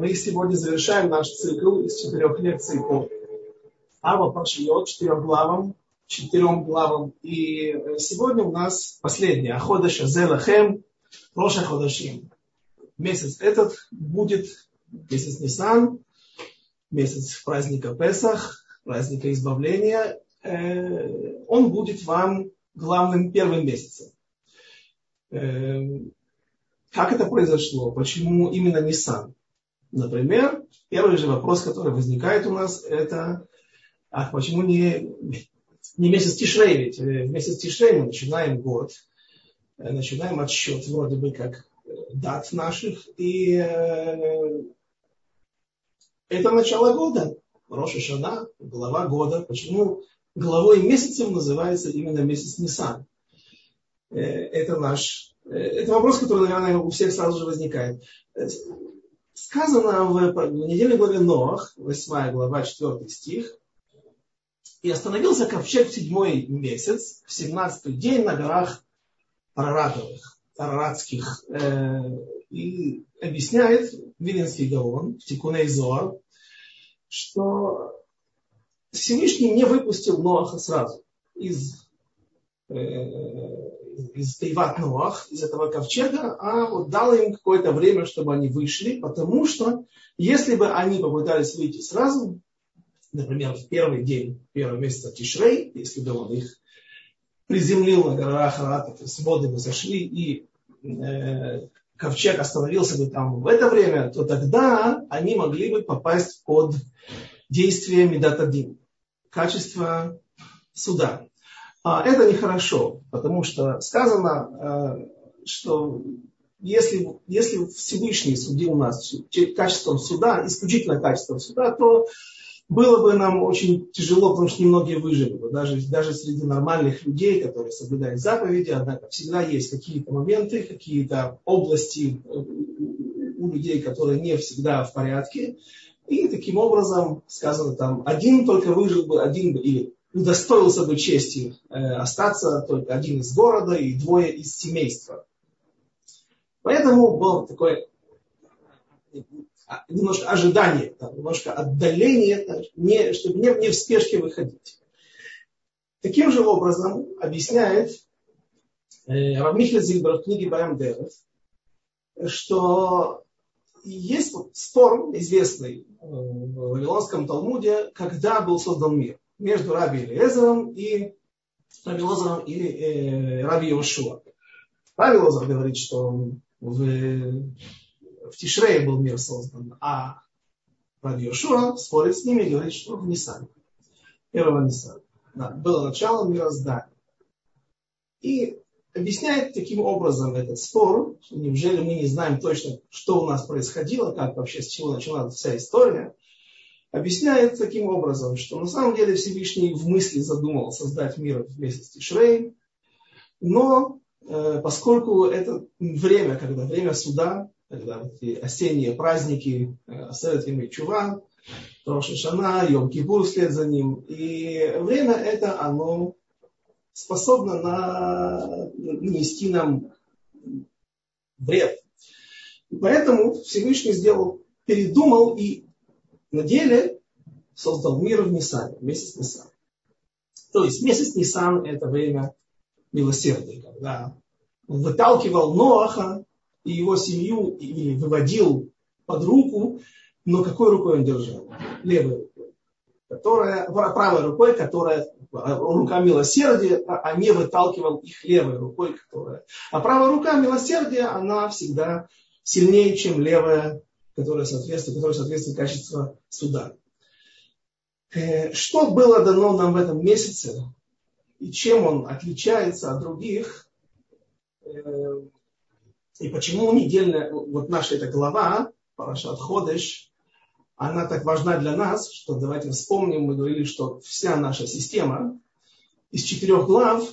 Мы сегодня завершаем наш цикл из четырех лекций по Ава Пашиот, четырем главам, четырем главам. И сегодня у нас последняя. Ахода Шазелахем, Роша Ходашим. Месяц этот будет месяц Нисан, месяц праздника Песах, праздника избавления. Э, он будет вам главным первым месяцем. Э, как это произошло? Почему именно Нисан? Например, первый же вопрос, который возникает у нас, это а почему не, не месяц Тишрей? Ведь в месяц Тишрей мы начинаем год, э, начинаем отсчет вроде бы как э, дат наших, и э, это начало года, Роша Шана, глава года. Почему главой месяцев называется именно месяц Нисан? Это наш, это вопрос, который, наверное, у всех сразу же возникает сказано в недельной главе Ноах, 8 глава, 4 стих, и остановился ковчег в седьмой месяц, в семнадцатый день на горах Араратовых, Араратских. Э, и объясняет Виленский Гаон в Тикуней Зоар, что Всевышний не выпустил Ноаха сразу из э, из Тейват Ноах, из этого ковчега, а вот дал им какое-то время, чтобы они вышли, потому что если бы они попытались выйти сразу, например, в первый день первого месяца Тишрей, если бы он их приземлил на горах Арата, то есть воды бы зашли, и э, ковчег остановился бы там в это время, то тогда они могли бы попасть под действие Медатадин, качество суда. А это нехорошо, потому что сказано, э, что если, если Всевышний судил нас качеством суда, исключительно качеством суда, то было бы нам очень тяжело, потому что немногие выжили бы. Даже, даже среди нормальных людей, которые соблюдают заповеди, однако всегда есть какие-то моменты, какие-то области э, у людей, которые не всегда в порядке. И таким образом, сказано там, один только выжил бы, один бы, или удостоился бы чести э, остаться только один из города и двое из семейства. Поэтому было такое а, немножко ожидание, немножко отдаление, не, чтобы не, не в спешке выходить. Таким же образом объясняет э, Равмихле Зильбер в книге Баям что есть спор известный в Вавилонском Талмуде, когда был создан мир между Раби Элиезером и Раби Лозером или э, Раби Йошуа. Раби Лозер говорит, что в, в Тишрее был мир создан, а Раби Йошуа спорит с ними и говорит, что в Нисане. Первого Нисана. Да, было начало мироздания. И объясняет таким образом этот спор, неужели мы не знаем точно, что у нас происходило, как вообще, с чего началась вся история объясняет таким образом, что на самом деле Всевышний в мысли задумал создать мир в месяц Тишрей, но э, поскольку это время, когда время суда, когда эти осенние праздники, э, Асерет и Чува, Роша Шана, Йом Кипур вслед за ним, и время это, оно способно на, нанести нам вред. И поэтому Всевышний сделал, передумал и на деле создал мир в Нисане, месяц Нисан. То есть месяц Нисан это время милосердия, когда он выталкивал Ноаха и его семью или выводил под руку, но какой рукой он держал? Левой рукой. Которая, правой рукой, которая рука милосердия, а не выталкивал их левой рукой, которая. А правая рука милосердия, она всегда сильнее, чем левая которое соответствует, которое соответствует качеству суда. Э, что было дано нам в этом месяце и чем он отличается от других, э, и почему недельная, вот наша эта глава, Парашат Ходыш, она так важна для нас, что давайте вспомним, мы говорили, что вся наша система из четырех глав,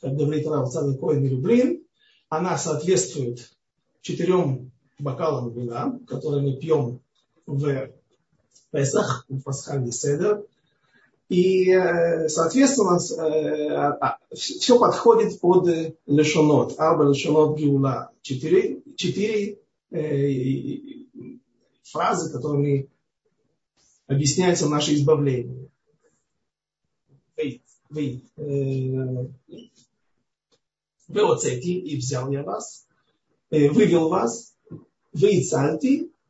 как говорит Рав Коин Люблин, она соответствует четырем бокалом вина, который мы пьем в Песах, в пасхальный седер. И, э, соответственно, э, а, все подходит под лешонот. Арба лешонот гиула. Четыре, четыре э, фразы, которыми объясняется наше избавление. Вы, вы, оцети и взял я вас, вывел вас,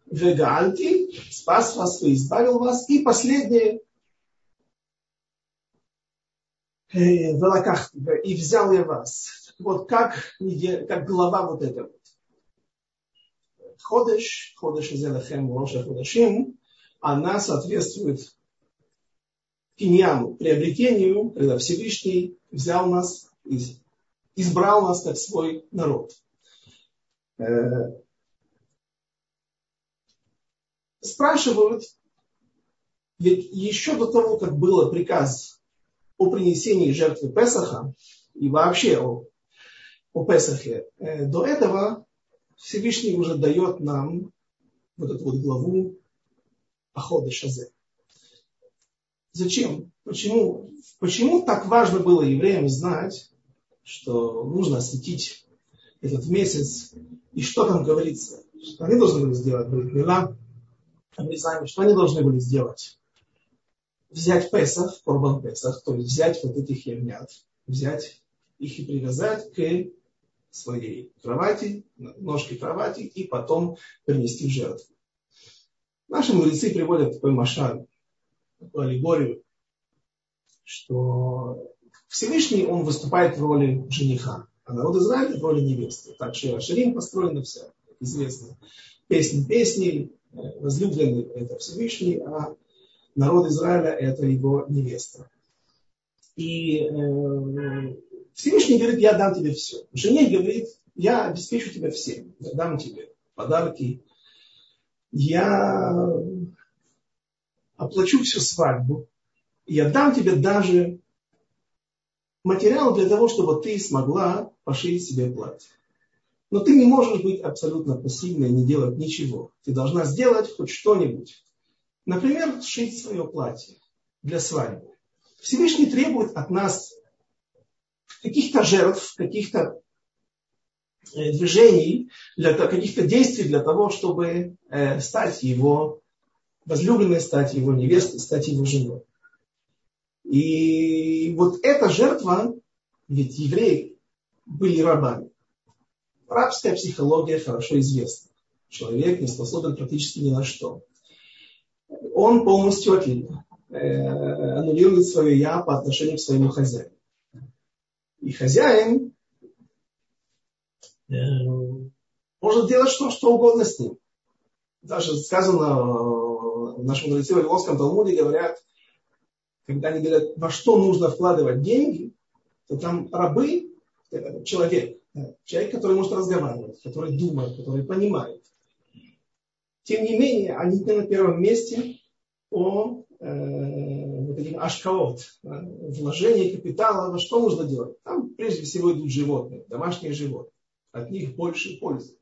вы гаальти, спас вас, вы избавил вас. И последнее, э, и взял я вас. Вот как, как глава вот этого. Ходыш, ходыш Зелахем, Роша Ходашим, она соответствует киньяну, приобретению, когда Всевышний взял нас, избрал нас как свой народ. Э, спрашивают, ведь еще до того, как был приказ о принесении жертвы Песаха и вообще о, о Песахе, э, до этого Всевышний уже дает нам вот эту вот главу Ахода Шазе. Зачем? Почему? Почему так важно было евреям знать, что нужно осветить этот месяц, и что там говорится? Что они должны были сделать? Говорит Мила, обрезаем, что они должны были сделать? Взять Песах, Корбан Песах, то есть взять вот этих ягнят, взять их и привязать к своей кровати, ножке кровати, и потом принести в жертву. Наши мудрецы приводят такой машаль, такую аллегорию, что Всевышний, он выступает в роли жениха, а народ Израиля в роли невесты. Так что Ширим построена вся, известно. Песни песней, э, возлюбленный это Всевышний, а народ Израиля это его невеста. И э, Всевышний говорит, я дам тебе все. Жене говорит, я обеспечу тебя всем. Я дам тебе подарки. Я оплачу всю свадьбу. Я дам тебе даже материал для того, чтобы ты смогла пошить себе платье. Но ты не можешь быть абсолютно пассивной и не делать ничего. Ты должна сделать хоть что-нибудь. Например, сшить свое платье для свадьбы. Всевышний требует от нас каких-то жертв, каких-то э, движений, для каких-то действий для того, чтобы э, стать его возлюбленной, стать его невестой, стать его женой. И вот эта жертва, ведь евреи были рабами. Рабская психология хорошо известна. Человек не способен практически ни на что. Он полностью отлично э, аннулирует свое я по отношению к своему хозяину. И хозяин э, может делать что, что угодно с ним. Даже сказано э, в нашем мудреце Вавилонском Талмуде говорят, когда они говорят, во что нужно вкладывать деньги, то там рабы, человек, человек, который может разговаривать, который думает, который понимает. Тем не менее, они на первом месте по э, этим ашкаот, вложение капитала, во что нужно делать? Там прежде всего идут животные, домашние животные. От них больше пользы.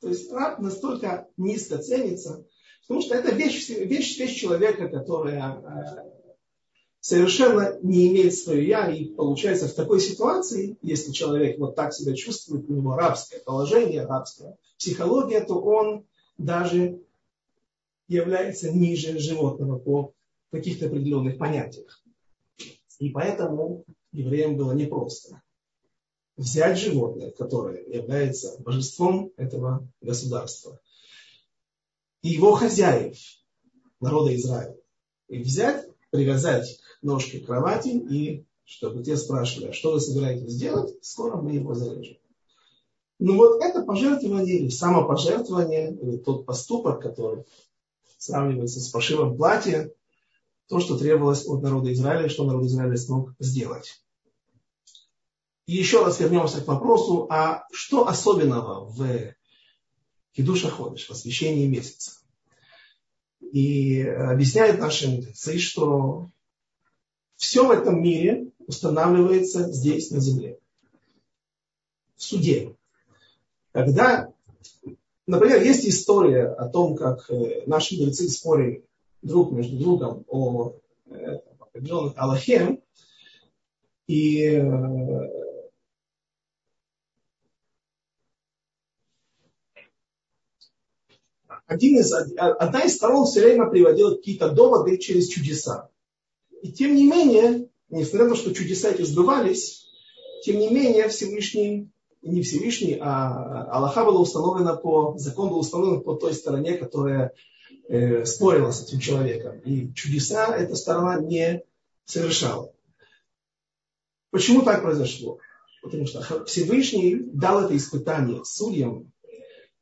То есть раб настолько низко ценится, потому что это вещь, вещь, вещь человека, которая э, совершенно не имеет свое я, и получается в такой ситуации, если человек вот так себя чувствует, у него рабское положение, рабская психология, то он даже является ниже животного по каких-то определенных понятиях. И поэтому евреям было непросто взять животное, которое является божеством этого государства, и его хозяев, народа Израиля, и взять, привязать к ножке кровати, и чтобы те спрашивали, а что вы собираетесь делать, скоро мы его зарежем. Ну вот это пожертвование или самопожертвование, или тот поступок, который сравнивается с пошивом платья, то, что требовалось от народа Израиля, что народ Израиля смог сделать. И еще раз вернемся к вопросу, а что особенного в Кедуша Ходыш, в освящении месяца? И объясняет наши мудрецы, что все в этом мире устанавливается здесь, на земле. В суде. Когда, например, есть история о том, как э, наши мудрецы спорили друг между другом о э, определенных Аллахе, и один из, одна из сторон все время приводила какие-то доводы через чудеса. И тем не менее, несмотря на то, что чудеса эти сбывались, тем не менее Всевышний, не Всевышний, а Аллаха была установлена по, закон был установлен по той стороне, которая э, спорила с этим человеком. И чудеса эта сторона не совершала. Почему так произошло? Потому что Всевышний дал это испытание судьям,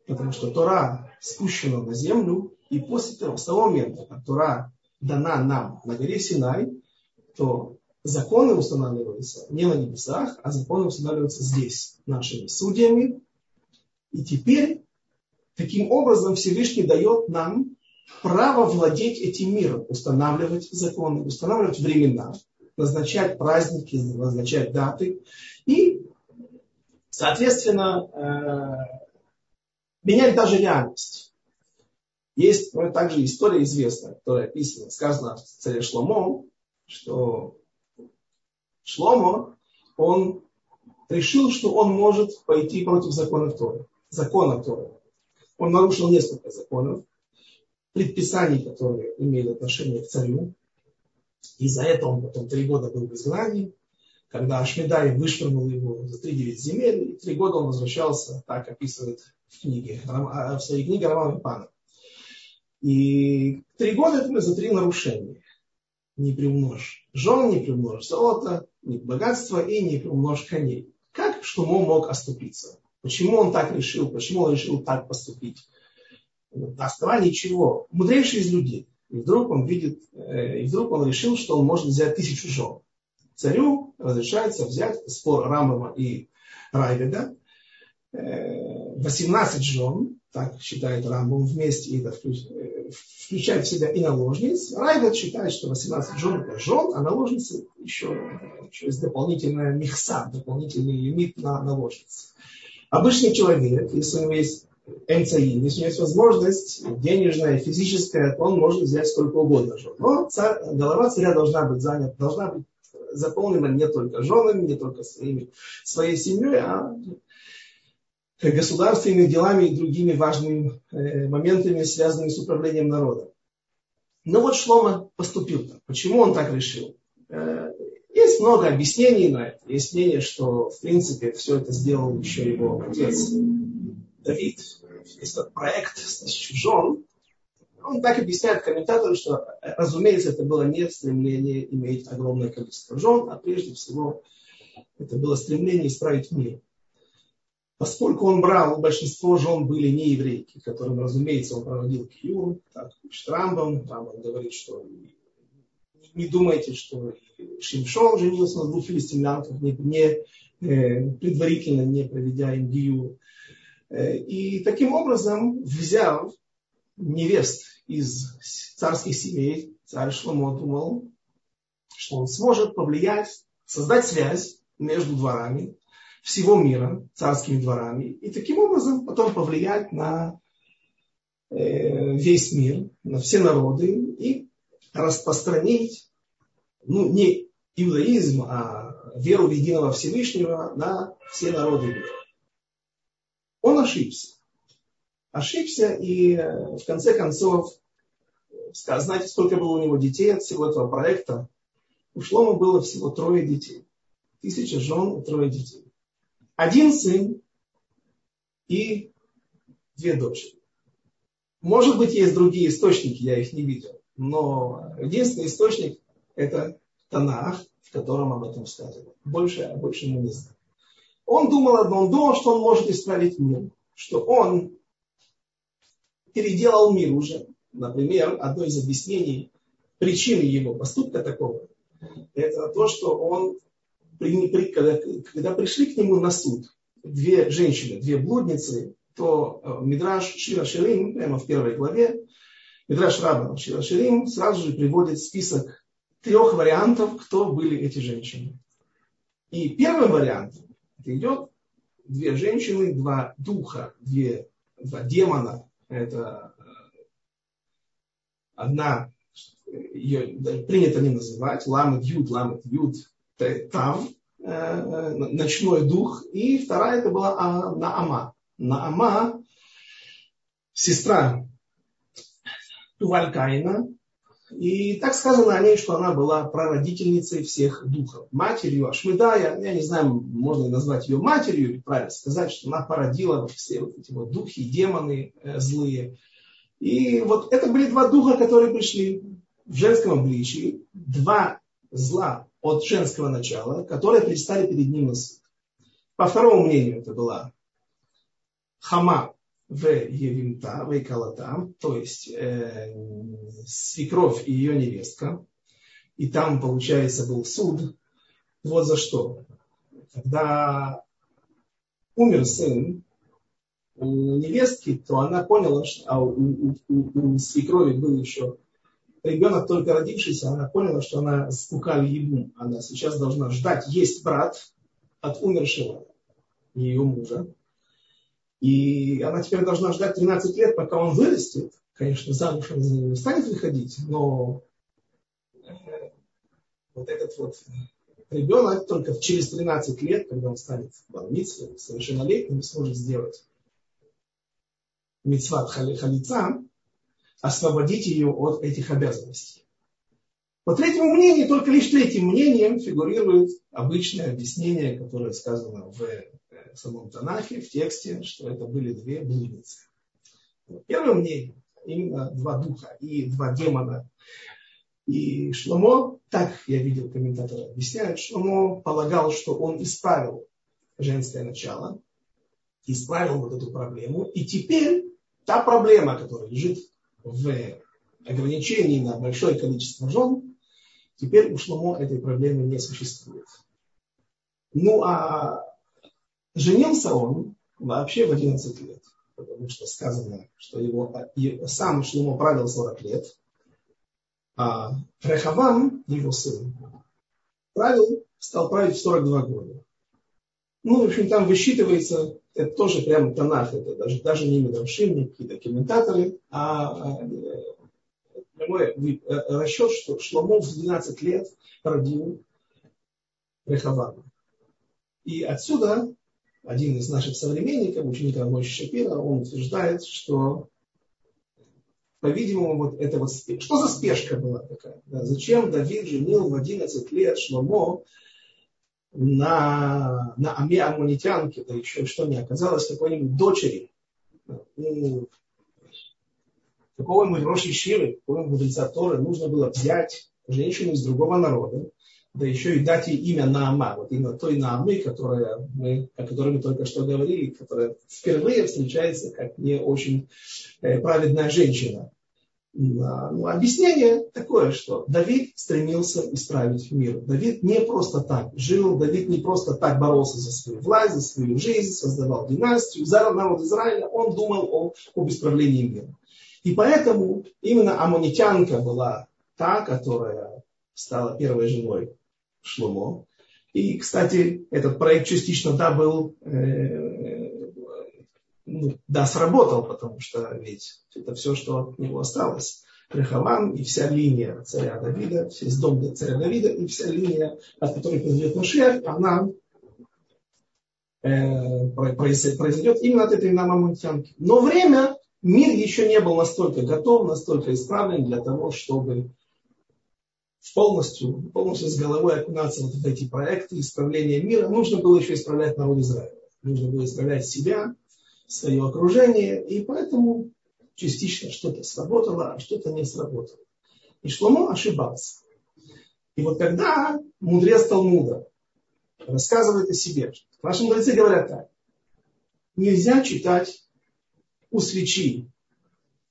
потому что Тора спущена на землю, и после того, с того момента, как Тора дана нам на горе Синай, то законы устанавливаются не на небесах, а законы устанавливаются здесь, нашими судьями. И теперь таким образом Всевышний дает нам право владеть этим миром, устанавливать законы, устанавливать времена, назначать праздники, назначать даты и, соответственно, менять даже реальность. Есть ну, также история известная, которая описана, сказано в царе Шломо, что Шломо, он решил, что он может пойти против закона Торы. Закона Торы. Он нарушил несколько законов, предписаний, которые имеют отношение к царю. И за это он потом три года был в изгнании. Когда Ашмедай вышвырнул его за три девять земель, и три года он возвращался, так описывает в книге, в своей книге Роман Пана. И три года это за три нарушения. Не приумножь жен, не приумножь золото, не богатство и не приумножь коней. Как Шлумо мог оступиться? Почему он так решил? Почему он решил так поступить? На основании чего? Мудрейший из людей. И вдруг он видит, э, и вдруг он решил, что он может взять тысячу жен. Царю разрешается взять спор Рамова и Райведа, 18 э, жен, так считает Рамбом, вместе и это э, включает в себя и наложниц. Райвет считает, что 18 жен это жен, а наложницы еще, еще есть дополнительная мехса, дополнительный лимит на наложниц. Обычный человек, если у него есть МЦИ, если у него есть возможность денежная, физическая, то он может взять сколько угодно жен. Но царь, голова царя должна быть занята, должна быть заполнена не только женами, не только своими, своей семьей, а государственными делами и другими важными э, моментами, связанными с управлением народом. Но вот Шлома поступил так. Почему он так решил? Э, есть много объяснений на это. Есть мнение, что в принципе все это сделал еще его отец Давид. Есть этот проект с тысячу. Он так объясняет комментатору, что, разумеется, это было не стремление иметь огромное количество жен, а прежде всего это было стремление исправить мир. Поскольку он брал, большинство жен были не еврейки, которым, разумеется, он проводил киюр, так пишет Рамбам, он говорит, что не думайте, что Шимшон женился на двух филистимлянках, не, не, э, предварительно не проведя им гиюр. Э, и таким образом, взяв невест из царских семей, царь Шломо думал, что он сможет повлиять, создать связь между дворами, всего мира царскими дворами и таким образом потом повлиять на э, весь мир, на все народы и распространить ну, не иудаизм, а веру в единого Всевышнего на все народы мира. Он ошибся. Ошибся и э, в конце концов, знаете, сколько было у него детей от всего этого проекта? У Шлома было всего трое детей. Тысяча жен и трое детей один сын и две дочери. Может быть, есть другие источники, я их не видел. Но единственный источник – это Танах, в котором об этом сказано. Больше, больше мы не знаем. Он думал одно, он думал, что он может исправить мир, что он переделал мир уже. Например, одно из объяснений причины его поступка такого, это то, что он когда, когда пришли к нему на суд две женщины, две блудницы, то э, Мидраш Шира Ширим, прямо в первой главе, Мидраш Раба Шира Ширим сразу же приводит список трех вариантов, кто были эти женщины. И первым вариантом это идет две женщины, два духа, две, два демона. Это э, одна, ее принято не называть, ламет юд, ламет юд, там, э, э, ночной дух, и вторая это была а, Наама. Наама, сестра Тувалькайна. И так сказано о ней, что она была прародительницей всех духов. Матерью Ашмедая, я не знаю, можно назвать ее матерью, или правильно сказать, что она породила все вот эти вот духи, демоны э, злые. И вот это были два духа, которые пришли в женском обличии. Два зла от женского начала, которые предстали перед ним на суд. По второму мнению, это была Хама в Евимта, в Икалата, то есть э, свекровь и ее невестка. И там, получается, был суд. Вот за что. Когда умер сын у невестки, то она поняла, что а у, у, у, у свекрови был еще ребенок только родившийся, она поняла, что она скукали ему. Она сейчас должна ждать. Есть брат от умершего ее мужа. И она теперь должна ждать 13 лет, пока он вырастет. Конечно, замуж он не станет выходить, но э, вот этот вот ребенок только через 13 лет, когда он станет больницей, совершеннолетним, сможет сделать митцват халица, освободить ее от этих обязанностей. По третьему мнению, только лишь третьим мнением фигурирует обычное объяснение, которое сказано в э, самом Танахе, в тексте, что это были две блудницы. Первое мнение, именно два духа и два демона. И Шломо, так я видел комментаторы объясняют, Шломо полагал, что он исправил женское начало, исправил вот эту проблему, и теперь та проблема, которая лежит в ограничении на большое количество жен, теперь у Шломо этой проблемы не существует. Ну а женился он вообще в 11 лет, потому что сказано, что его, сам Шломо правил 40 лет, а Рехавам, его сын, правил, стал править в 42 года. Ну, в общем, там высчитывается, это тоже прямо Танах, это даже, даже не Медовшим, не какие-то комментаторы, а, а прямой э, расчет, что Шломо в 12 лет родил Рехавама. И отсюда один из наших современников, ученика Мойши Шапира, он утверждает, что, по-видимому, вот это вот спешка. Что за спешка была такая? Да, зачем Давид женил в 11 лет Шломо на, на Аме Амунитянке, да еще что не оказалось какой-нибудь дочери у какого-нибудь Роши Ширы, какого-нибудь Торы, нужно было взять женщину из другого народа, да еще и дать ей имя Наама, вот именно той Наамы, которая мы, о которой мы только что говорили, которая впервые встречается как не очень э, праведная женщина. Ну, объяснение такое, что Давид стремился исправить мир. Давид не просто так жил, Давид не просто так боролся за свою власть, за свою жизнь, создавал династию, за народ Израиля. Он думал о, об исправлении мира. И поэтому именно Амонитянка была та, которая стала первой женой Шломо. И, кстати, этот проект частично, да, был, э, ну, да, сработал, потому что ведь это все, что от него осталось. Рехавам и вся линия царя Давида, весь дом царя Давида и вся линия, от которой произойдет Машех, она э, произойдет именно от этой намамонтянки. Но время, мир еще не был настолько готов, настолько исправлен для того, чтобы полностью, полностью с головой окунаться вот в эти проекты исправления мира, нужно было еще исправлять народ Израиля. Нужно было исправлять себя, свое окружение, и поэтому частично что-то сработало, а что-то не сработало. И Шломо ошибался. И вот когда мудрец Талмуда рассказывает о себе, наши мудрецы говорят так, нельзя читать у свечи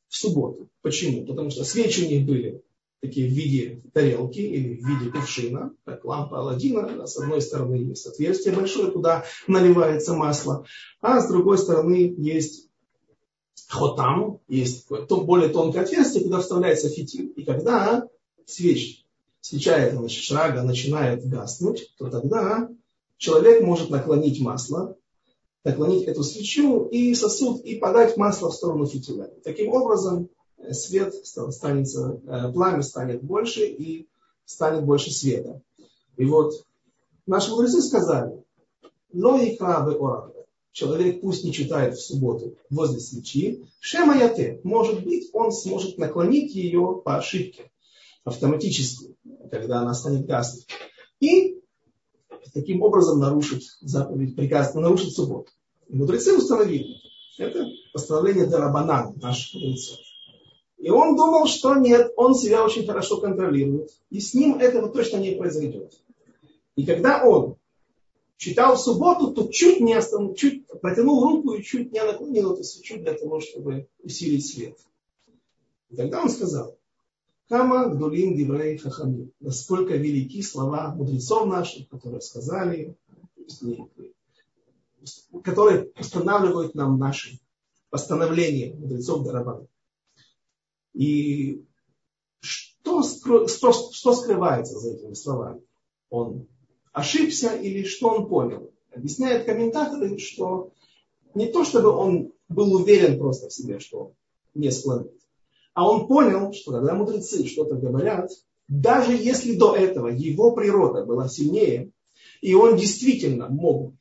в субботу. Почему? Потому что свечи у них были такие в виде тарелки или в виде кувшина, как лампа Алладина. С одной стороны есть отверстие большое, куда наливается масло, а с другой стороны есть хотам, есть то более тонкое отверстие, куда вставляется фитиль. И когда свеч, свеча значит, шрага начинает гаснуть, то тогда человек может наклонить масло, наклонить эту свечу и сосуд, и подать масло в сторону фитиля. Таким образом, свет станет, э, пламя станет больше и станет больше света. И вот наши мудрецы сказали, но и крабы орабы, человек пусть не читает в субботу возле свечи, шема яте, может быть, он сможет наклонить ее по ошибке автоматически, когда она станет гаснуть. И таким образом нарушит заповедь, приказ, нарушит субботу. И мудрецы установили, это постановление Дарабанан, наших мудрецов. И он думал, что нет, он себя очень хорошо контролирует, и с ним этого точно не произойдет. И когда он читал в субботу, то чуть не останов... чуть протянул руку и чуть не наклонил эту свечу для того, чтобы усилить свет. И тогда он сказал, Кама гдулин диврей хахами. Насколько велики слова мудрецов наших, которые сказали, которые устанавливают нам наши постановления мудрецов Дарабана. И что, что, что скрывается за этими словами? Он ошибся или что он понял? Объясняют комментаторы, что не то чтобы он был уверен просто в себе, что не склонит, а он понял, что когда мудрецы что-то говорят, даже если до этого его природа была сильнее, и он действительно мог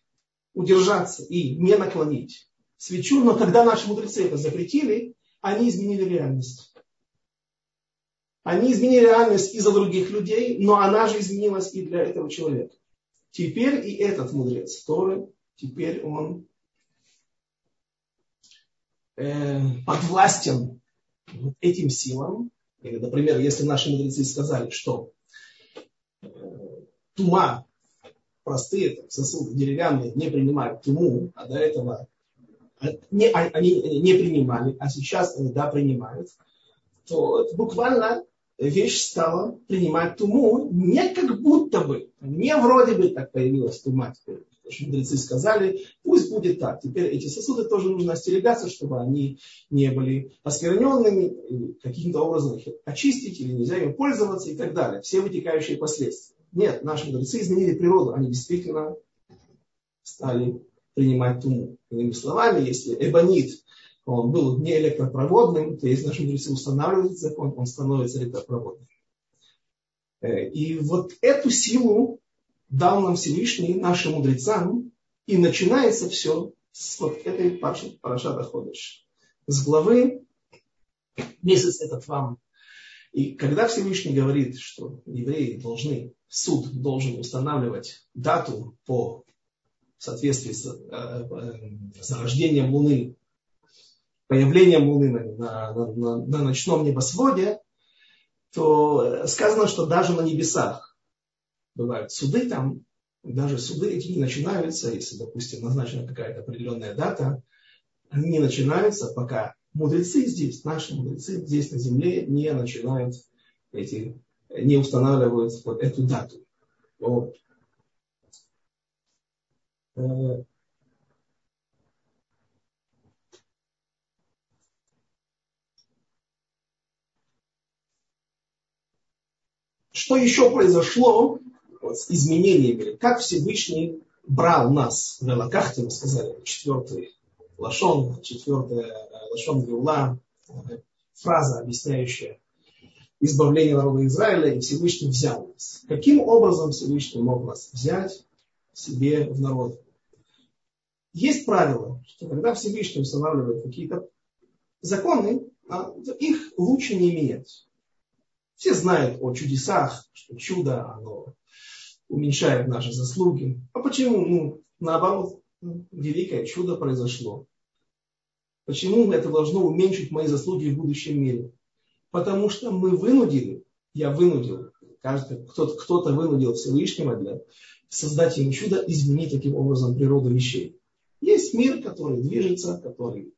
удержаться и не наклонить свечу, но когда наши мудрецы это запретили, они изменили реальность. Они изменили реальность из-за других людей, но она же изменилась и для этого человека. Теперь и этот мудрец Торы, теперь он э, подвластен вот этим силам. Или, например, если наши мудрецы сказали, что э, тума, простые там, сосуды деревянные, не принимают туму, а до этого не, они не принимали, а сейчас они да, принимают, то буквально вещь стала принимать туму не как будто бы, не вроде бы так появилась тума что мудрецы сказали, пусть будет так. Теперь эти сосуды тоже нужно остерегаться, чтобы они не были оскверненными, каким-то образом их очистить, или нельзя им пользоваться и так далее. Все вытекающие последствия. Нет, наши мудрецы изменили природу, они действительно стали принимать туму. Иными словами, если эбонит он был не электропроводным, то если наши мудрецы устанавливают закон, он становится электропроводным. Э, и вот эту силу дал нам Всевышний нашим мудрецам, и начинается все с вот этой парашата ходыш. С главы месяц этот вам. И когда Всевышний говорит, что евреи должны, суд должен устанавливать дату по в соответствии с, э, э, с рождением Луны появлением Луны на, на, на, на ночном небосводе, то сказано, что даже на небесах бывают суды там, даже суды эти не начинаются, если, допустим, назначена какая-то определенная дата, они не начинаются, пока мудрецы здесь, наши мудрецы здесь на земле не начинают эти, не устанавливают вот эту дату. Вот. Что еще произошло вот, с изменениями? Как Всевышний брал нас в Элакахте, мы сказали, четвертый лашон, четвертая э, лашон Геула, э, фраза, объясняющая избавление народа Израиля, и Всевышний взял нас. Каким образом Всевышний мог нас взять себе в народ? Есть правило, что когда Всевышний устанавливает какие-то законы, а, их лучше не менять. Все знают о чудесах, что чудо, оно уменьшает наши заслуги. А почему? Ну, наоборот, великое чудо произошло. Почему это должно уменьшить мои заслуги в будущем мире? Потому что мы вынудили, я вынудил, кто-то, кто-то вынудил Всевышнего для создать ему чудо, изменить таким образом природу вещей. Есть мир, который движется, который...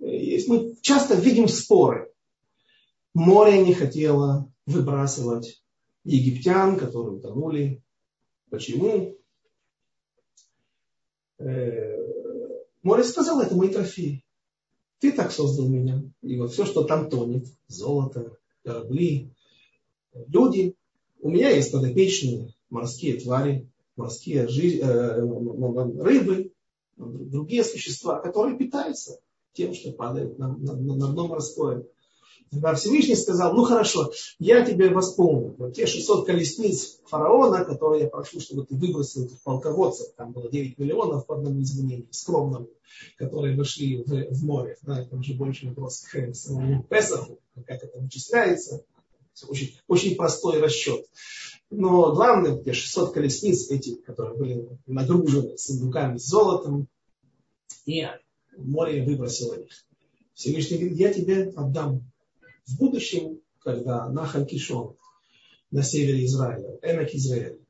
Э, есть. Мы часто видим споры Море не хотело выбрасывать египтян, которые утонули. Почему? Э, море сказал, это мои трофеи. Ты так создал меня. И вот все, что там тонет, золото, корабли, люди. У меня есть подопечные морские твари, морские жизнь, э, рыбы, другие существа, которые питаются тем, что падает на, на, на дно морское. Тогда Всевышний сказал, ну хорошо, я тебе восполню. Вот те 600 колесниц фараона, которые я прошу, чтобы ты выбросил этих полководцев, там было 9 миллионов по одному из мнений, скромному, которые вышли в, в море. Да, это уже больше вопрос к самому Песаху, как это вычисляется. Очень, очень простой расчет. Но главное, те 600 колесниц, эти, которые были нагружены сундуками с золотом, и море выбросило их. Всевышний говорит, я тебе отдам в будущем, когда Нахаль Кишон на севере Израиля, Эмек Израиль,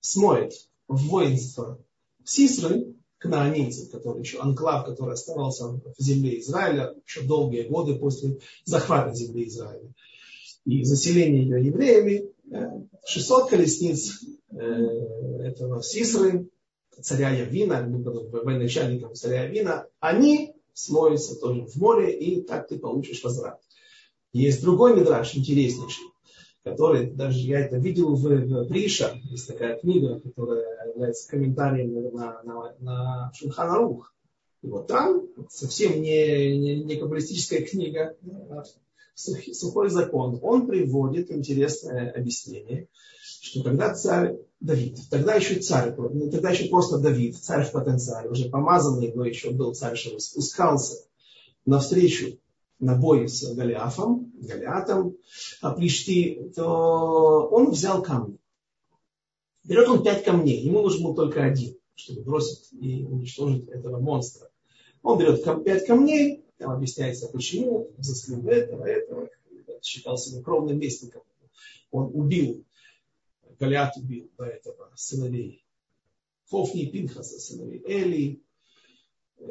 смоет в воинство Сисры, кнаанийцев, который еще анклав, который оставался в земле Израиля еще долгие годы после захвата земли Израиля. И заселение ее евреями, 600 колесниц э, этого Сисры, царя Явина, военачальником царя Явина, они смоются тоже в море, и так ты получишь возврат. Есть другой мидраж, интереснейший, который, даже я это видел в, в Приша, есть такая книга, которая является комментарием на, на, на Шульханарух. И вот там совсем не, не, не каббалистическая книга, а сухой закон. Он приводит интересное объяснение, что когда царь Давид, тогда еще царь, ну, тогда еще просто Давид, царь в потенциале, уже помазанный, но еще был царь, что спускался навстречу на бой с Голиафом, Голиатом, а пришли, то он взял камни. Берет он пять камней, ему нужен был только один, чтобы бросить и уничтожить этого монстра. Он берет пять камней, там объясняется почему, заслуга этого, этого, считал себя кровным местником. Он убил Голиат убил до этого сыновей Хофни, Пинхаса, сыновей Эли. Э,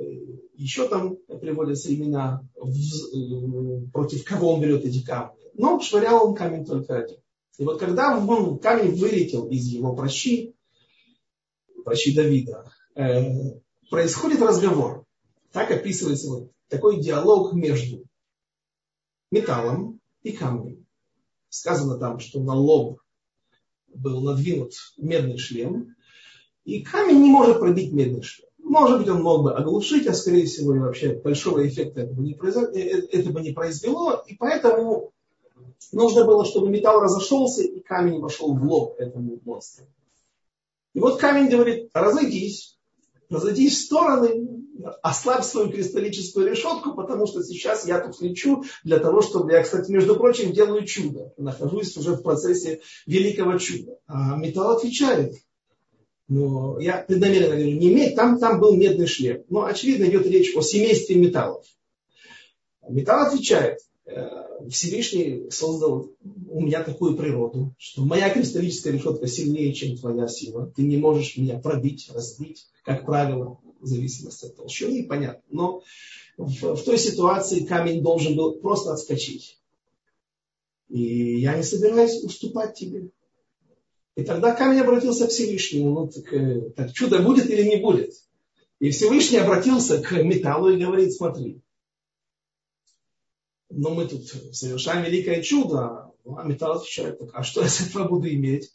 Еще там приводятся имена, э, против кого он берет эти камни. Но швырял он камень только один. И вот когда он, камень вылетел из его прощи, прощи Давида, э, происходит разговор. Так описывается вот такой диалог между металлом и камнем. Сказано там, что на лоб был надвинут медный шлем, и камень не может пробить медный шлем. Может быть, он мог бы оглушить, а скорее всего и вообще большого эффекта это бы не, произвело, э, э, это бы не произвело, и поэтому нужно было, чтобы металл разошелся, и камень вошел в лоб этому монстру. И вот камень говорит, разойдись, разойдись в стороны, ослабь свою кристаллическую решетку, потому что сейчас я тут лечу для того, чтобы я, кстати, между прочим, делаю чудо. Нахожусь уже в процессе великого чуда. А металл отвечает. Но я преднамеренно говорю, не медь, там, там был медный шлем. Но, очевидно, идет речь о семействе металлов. Металл отвечает, э, Всевышний создал у меня такую природу, что моя кристаллическая решетка сильнее, чем твоя сила. Ты не можешь меня пробить, разбить, как правило в зависимости от толщины, понятно. Но в, в той ситуации камень должен был просто отскочить. И я не собираюсь уступать тебе. И тогда камень обратился к Всевышнему. Ну, так, э, так чудо будет или не будет? И Всевышний обратился к металлу и говорит, смотри, но мы тут совершаем великое чудо. А металл отвечает, так, а что я с этого буду иметь?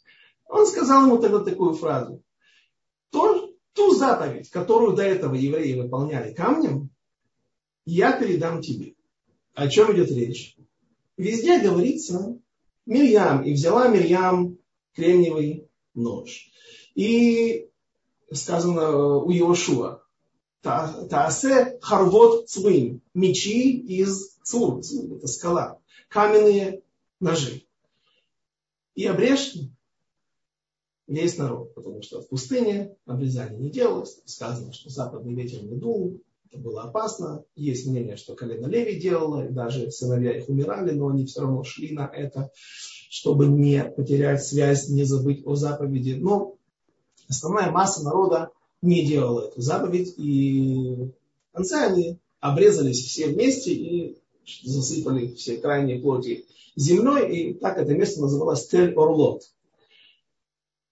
Он сказал ему тогда такую фразу. Ту заповедь, которую до этого евреи выполняли камнем, я передам тебе. О чем идет речь? Везде говорится Мирьям. И взяла Мирьям кремниевый нож. И сказано у Иошуа. Таасе харвот цвин. Мечи из цур. Это скала. Каменные ножи. И обрежь весь народ, потому что в пустыне обрезание не делалось, сказано, что западный ветер не дул, это было опасно. Есть мнение, что колено Леви делало, и даже сыновья их умирали, но они все равно шли на это, чтобы не потерять связь, не забыть о заповеди. Но основная масса народа не делала эту заповедь, и в конце они обрезались все вместе и засыпали все крайние плоти землей, и так это место называлось Тель-Орлот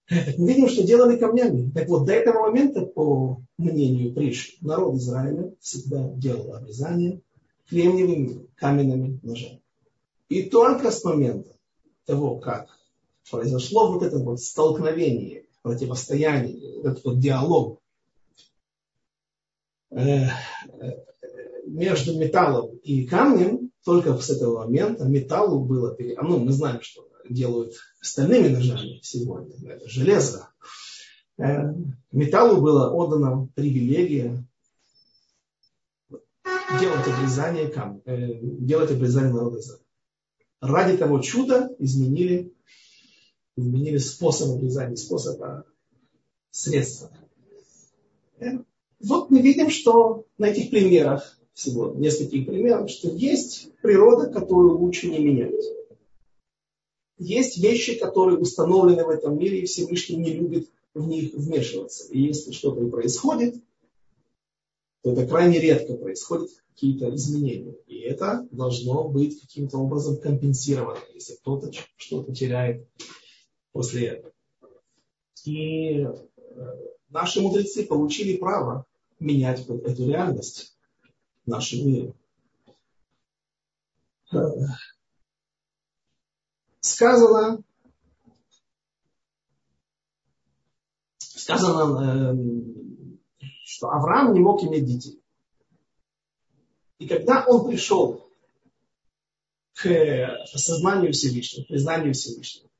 мы видим, что делали камнями. Так вот, до этого момента, по мнению Приш, народ Израиля всегда делал обрезание кремниевыми каменными ножами. И только с момента того, как произошло вот это вот столкновение, противостояние, этот вот диалог э, э, между металлом и камнем, только с этого момента металлу было, ну, мы знаем, что делают стальными ножами сегодня, это железо. Э, металлу было отдана привилегия делать обрезание камня, э, делать обрезание народа Ради того чуда изменили, изменили способ обрезания, способ а, средства. Э, вот мы видим, что на этих примерах, всего нескольких примеров, что есть природа, которую лучше не менять. Есть вещи, которые установлены в этом мире, и Всевышний не любит в них вмешиваться. И если что-то и происходит, то это крайне редко происходят какие-то изменения. И это должно быть каким-то образом компенсировано, если кто-то что-то теряет после этого. И э, наши мудрецы получили право менять эту реальность в нашем мире. Э, сказано, сказано, эм, что Авраам не мог иметь детей. И когда он пришел к осознанию Всевышнего, признанию Всевышнего,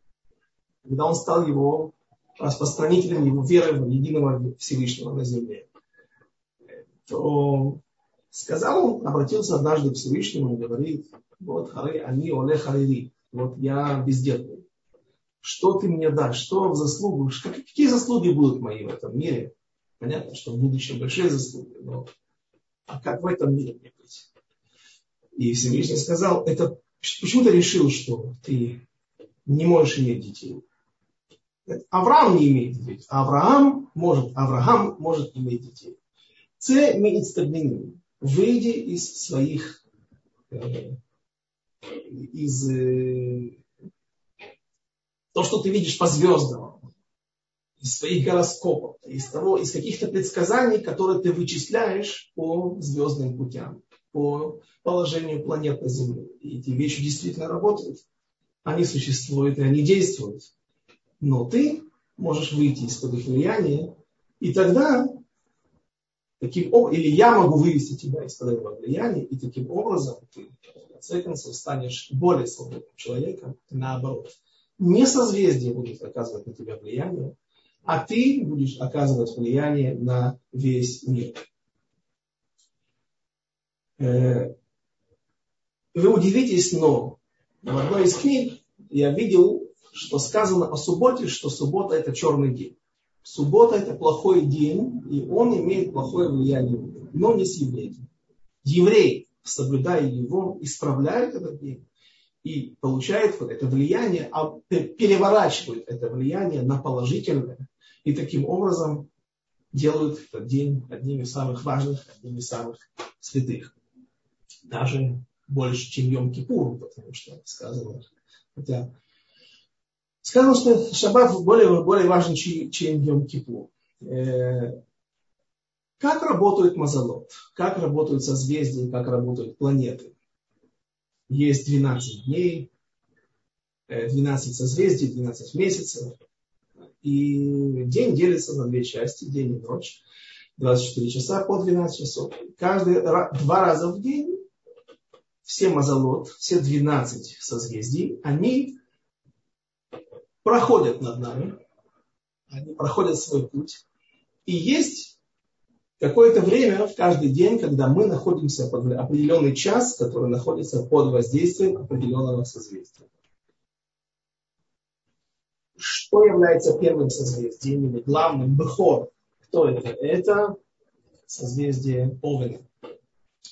когда он стал его распространителем его веры в единого Всевышнего на земле, то сказал он, обратился однажды к Всевышнему и говорит, вот хары, они оле харири, вот я бездетный. Что ты мне дашь? Что в заслугу? Какие заслуги будут мои в этом мире? Понятно, что в будущем большие заслуги, но а как в этом мире мне быть? И Всевышний сказал, это почему ты решил, что ты не можешь иметь детей? Авраам не имеет детей. Авраам может, Авраам может иметь детей. Це міцтабнини. Выйди из своих э, из э, то, что ты видишь по звездам, из своих гороскопов, из того, из каких-то предсказаний, которые ты вычисляешь по звездным путям, по положению планет на Земле. И эти вещи действительно работают. Они существуют и они действуют. Но ты можешь выйти из-под их влияния, и тогда таким или я могу вывести тебя из-под этого влияния, и таким образом ты конце концов станешь более свободным человеком, наоборот. Не созвездие будет оказывать на тебя влияние, а ты будешь оказывать влияние на весь мир. Э, вы удивитесь, но в одной из книг я видел, что сказано о субботе, что суббота это черный день. Суббота это плохой день, и он имеет плохое влияние, но не с евреем. Еврей, соблюдая его, исправляет этот день и получает вот это влияние, а переворачивает это влияние на положительное, и таким образом делают этот день одним из самых важных, одним из самых святых. Даже больше, чем Йом Кипур, потому что сказано, хотя сказано, что шаббат более, более важен, чем Йом Кипур. Э, как работает мазолот? Как работают созвездия? Как работают планеты? Есть 12 дней, 12 э, созвездий, 12 месяцев. И день делится на две части, день и ночь. 24 часа по 12 часов. Каждый два раза в день все мазолот, все 12 созвездий, они проходят над нами, они проходят свой путь. И есть какое-то время в каждый день, когда мы находимся под определенный час, который находится под воздействием определенного созвездия. Что является первым созвездием или главным? Бехор. Кто это? Это созвездие Овена.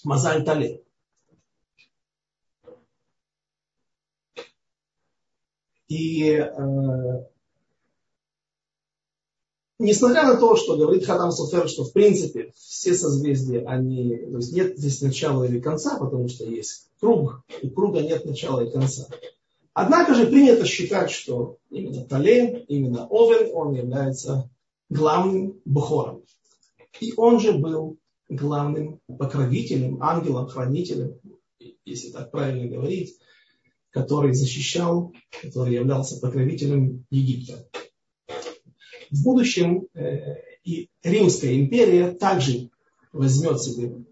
Мазаль Тале. И э, несмотря на то, что говорит Хадам Суфер, что в принципе все созвездия, они, то есть нет здесь начала или конца, потому что есть круг, и круга нет начала и конца. Однако же принято считать, что именно Тале, именно Овен, он является главным бухором. И он же был главным покровителем, ангелом, хранителем, если так правильно говорить, который защищал, который являлся покровителем Египта. В будущем э, и Римская империя также возьмет себе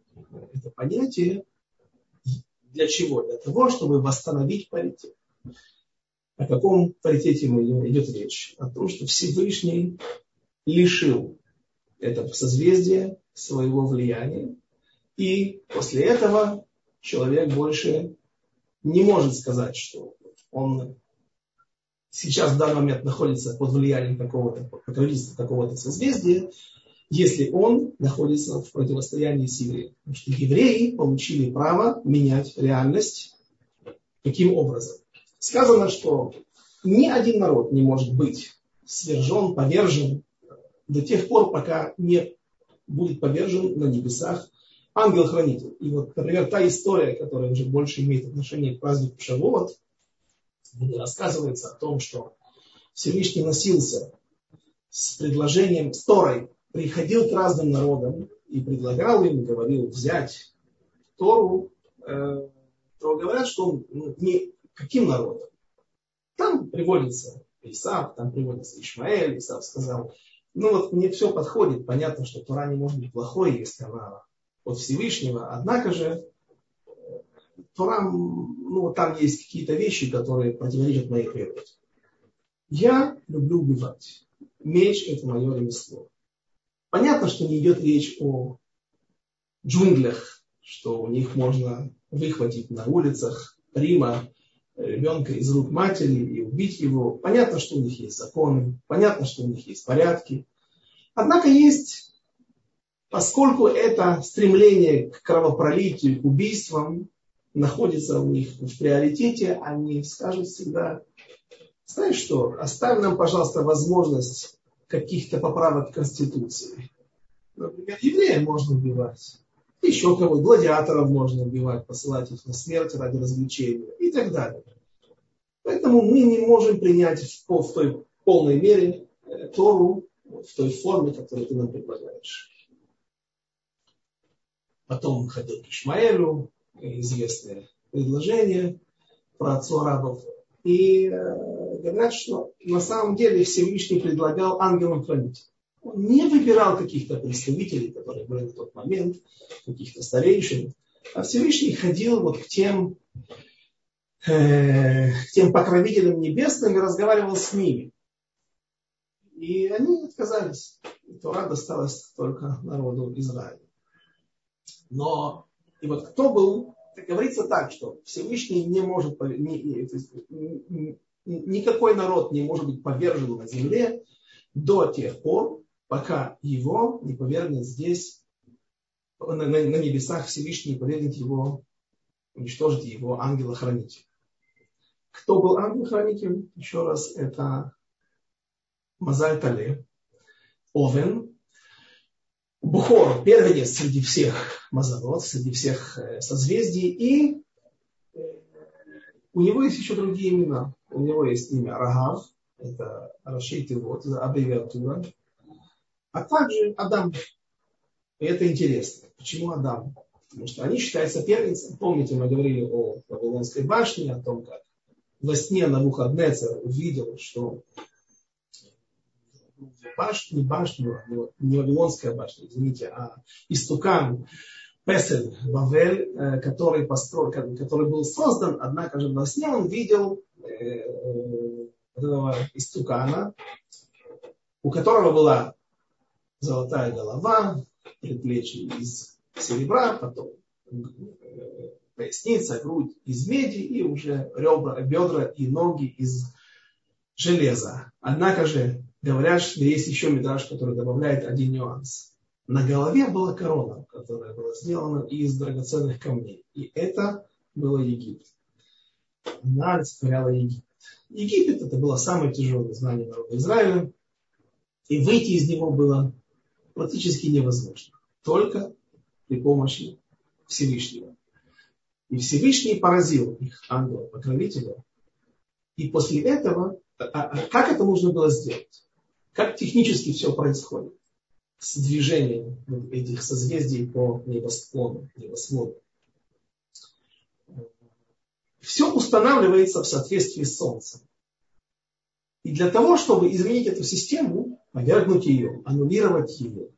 это понятие, Для чего? Для того, чтобы восстановить паритет. О каком паритете идет речь? О том, что Всевышний лишил это созвездие своего влияния, и после этого человек больше не может сказать, что он сейчас в данный момент находится под влиянием какого-то покровительства какого-то созвездия, если он находится в противостоянии с евреем. Потому евреи получили право менять реальность. Каким образом? Сказано, что ни один народ не может быть свержен, повержен до тех пор, пока не будет повержен на небесах ангел-хранитель. И вот, например, та история, которая уже больше имеет отношение к празднику Шавуот, где рассказывается о том, что Всевышний носился с предложением, с Торой, приходил к разным народам и предлагал им, говорил, взять Тору, э, то говорят, что он ну, не каким народом. Там приводится Исав, там приводится Ишмаэль, Исав сказал, ну вот мне все подходит, понятно, что Тора не может быть плохой, если она от Всевышнего, однако же Тора, ну, там есть какие-то вещи, которые противоречат моей природе. Я люблю убивать. Меч – это мое ремесло. Понятно, что не идет речь о джунглях, что у них можно выхватить на улицах Рима ребенка из рук матери и убить его. Понятно, что у них есть законы, понятно, что у них есть порядки. Однако есть, поскольку это стремление к кровопролитию, к убийствам, находится у них в приоритете, они скажут всегда, знаешь что, оставь нам, пожалуйста, возможность каких-то поправок в Конституции. Например, евреев можно убивать, еще кого гладиаторов можно убивать, посылать их на смерть ради развлечения и так далее. Поэтому мы не можем принять в той полной мере э, Тору в той форме, которую ты нам предлагаешь. Потом ходил к Ишмаэлю, известное предложение про отцу арабов. И э, говорят, что на самом деле Всевышний предлагал ангелам хранить. Он не выбирал каких-то представителей, которые были в тот момент, каких-то старейшин, а Всевышний ходил вот к тем, э, к тем покровителям небесным и разговаривал с ними. И они отказались. И Тора досталась только народу Израиля. Но и вот кто был, говорится так, что Всевышний не может, не, не, то есть, никакой народ не может быть повержен на земле до тех пор, пока его не повергнет здесь, на, на, на небесах Всевышний не повергнет его, уничтожит его ангела-хранителя. Кто был ангел-хранитель? Еще раз, это Мазаль Тале, Овен, Бухор, первенец среди всех мазанот, среди всех э, созвездий, и э, у него есть еще другие имена. У него есть имя Рагав, это Рашей Тивот, это аббревиатура, а также Адам. И это интересно. Почему Адам? Потому что они считаются первенцем. Помните, мы говорили о Вавилонской башне, о том, как во сне Навуходнецер увидел, что башню, не башню, не Вавилонская башня, извините, а истукан Песель Бавель, э, который, построен, который был создан, однако же во сне он видел э, этого истукана, у которого была золотая голова, предплечье из серебра, потом э, поясница, грудь из меди и уже ребра, бедра и ноги из железа. Однако же говорят, что есть еще медраж, который добавляет один нюанс. На голове была корона, которая была сделана из драгоценных камней. И это было Египет. Она олицетворяла Египет. Египет это было самое тяжелое знание народа Израиля. И выйти из него было практически невозможно. Только при помощи Всевышнего. И Всевышний поразил их ангела-покровителя. И после этого, а, а как это нужно было сделать? Как технически все происходит с движением этих созвездий по небосклону, небосводу. Все устанавливается в соответствии с Солнцем. И для того, чтобы изменить эту систему, повергнуть ее, аннулировать ее,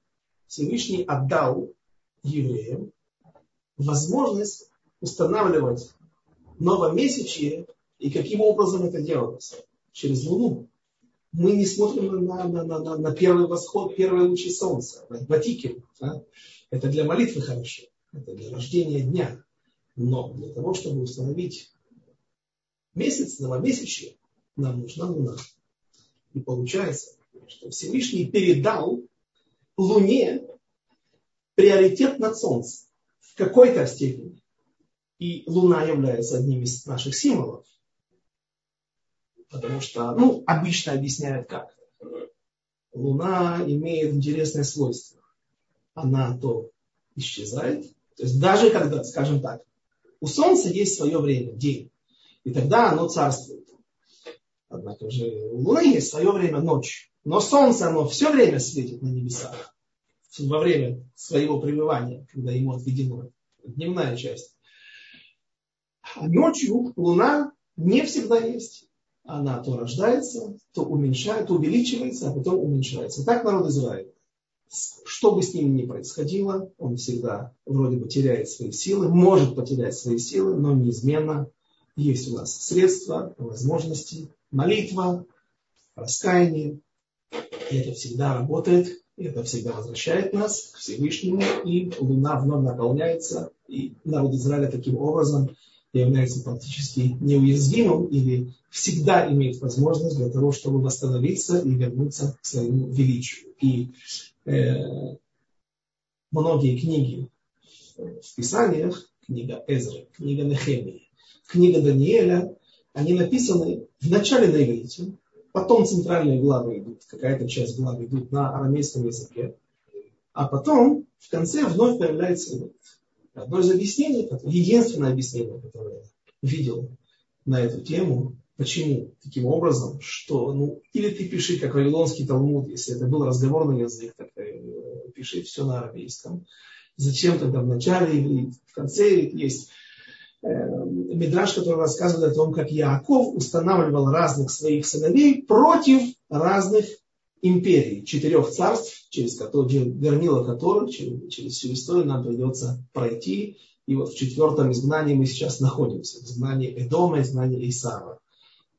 Всевышний отдал евреям возможность устанавливать новомесячие, и каким образом это делалось? Через Луну. Мы не смотрим на, на, на, на, на первый восход, первые лучи солнца, на Ватикин. Да? Это для молитвы хорошо, это для рождения дня. Но для того, чтобы установить месяц, новомесячие, нам нужна Луна. И получается, что Всевышний передал Луне приоритет над Солнцем в какой-то степени. И Луна является одним из наших символов. Потому что, ну, обычно объясняют как. Луна имеет интересное свойство. Она то исчезает, то есть даже когда, скажем так, у Солнца есть свое время, день, и тогда оно царствует. Однако же у Луны есть свое время, ночь. Но Солнце, оно все время светит на небесах во время своего пребывания, когда ему отведено дневная часть. А ночью Луна не всегда есть. Она то рождается, то уменьшается, то увеличивается, а потом уменьшается. Так народ Израиля. Что бы с ним ни происходило, он всегда вроде бы теряет свои силы, может потерять свои силы, но неизменно есть у нас средства, возможности, молитва, раскаяние. И это всегда работает, и это всегда возвращает нас к Всевышнему, и Луна вновь наполняется, и народ Израиля таким образом является практически неуязвимым или всегда имеет возможность для того, чтобы восстановиться и вернуться к своему величию. И э, многие книги в Писаниях, книга Эзры, книга Нехемии, книга Даниэля, они написаны вначале на иврите, потом центральные главы идут, какая-то часть глав идут на арамейском языке, а потом в конце вновь появляется иврит. Одно из объяснений, единственное объяснение, которое я видел на эту тему, почему таким образом, что, ну, или ты пиши, как Вавилонский Талмуд, если это был разговорный язык, так э, пиши все на арамейском. Зачем тогда в начале или в конце есть э, Мидраш, который рассказывает о том, как Яаков устанавливал разных своих сыновей против разных империй, четырех царств, через которые, вернила которых, через, через всю историю нам придется пройти. И вот в четвертом изгнании мы сейчас находимся. Изгнание Эдома, изгнание Исава.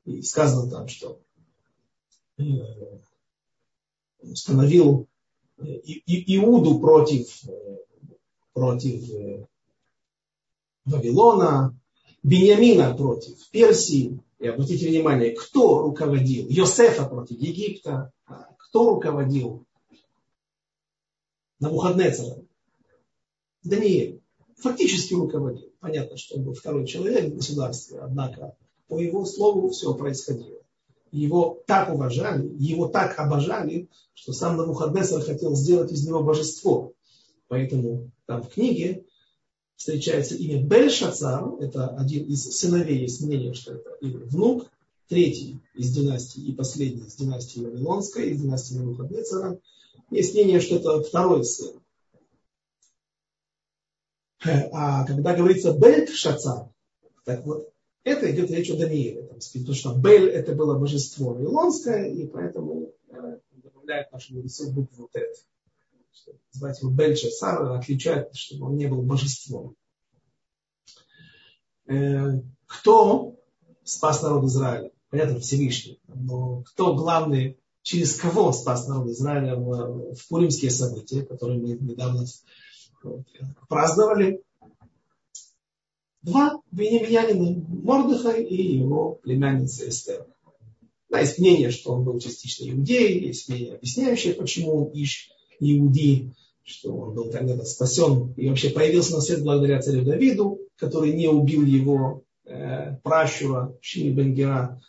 И сказано там, что э, установил э, Иуду против, э, против Вавилона, Бениамина против Персии. И обратите внимание, кто руководил? Йосефа против Египта, кто руководил на Навуходнецера? Даниэль. Фактически руководил. Понятно, что он был второй человек в государстве, однако по его слову все происходило. Его так уважали, его так обожали, что сам Навуходнецер хотел сделать из него божество. Поэтому там в книге встречается имя Бельшацар, это один из сыновей, есть мнение, что это внук третий из династии и последний из династии Вавилонской, из династии Навуходнецера. Есть мнение, что это второй сын. А когда говорится Бельт Шаца, так вот, это идет речь о Данииле. Потому что Бель это было божество Вавилонское, и поэтому э, добавляет нашему лицу букву Тет. Называть его Бель Шацар отличает, чтобы он не был божеством. Э, кто спас народ Израиля? Понятно, Всевышний. Но кто главный, через кого спас народ Израиля в, в Пуримские события, которые мы недавно праздновали? Два бенемьянина, Мордыхай и его племянница Эстер. Да, есть мнение, что он был частично иудей, есть мнение, объясняющее, почему он иш иудей, что он был когда-то спасен и вообще появился на свет благодаря царю Давиду, который не убил его э, пращура Шими Бенгера,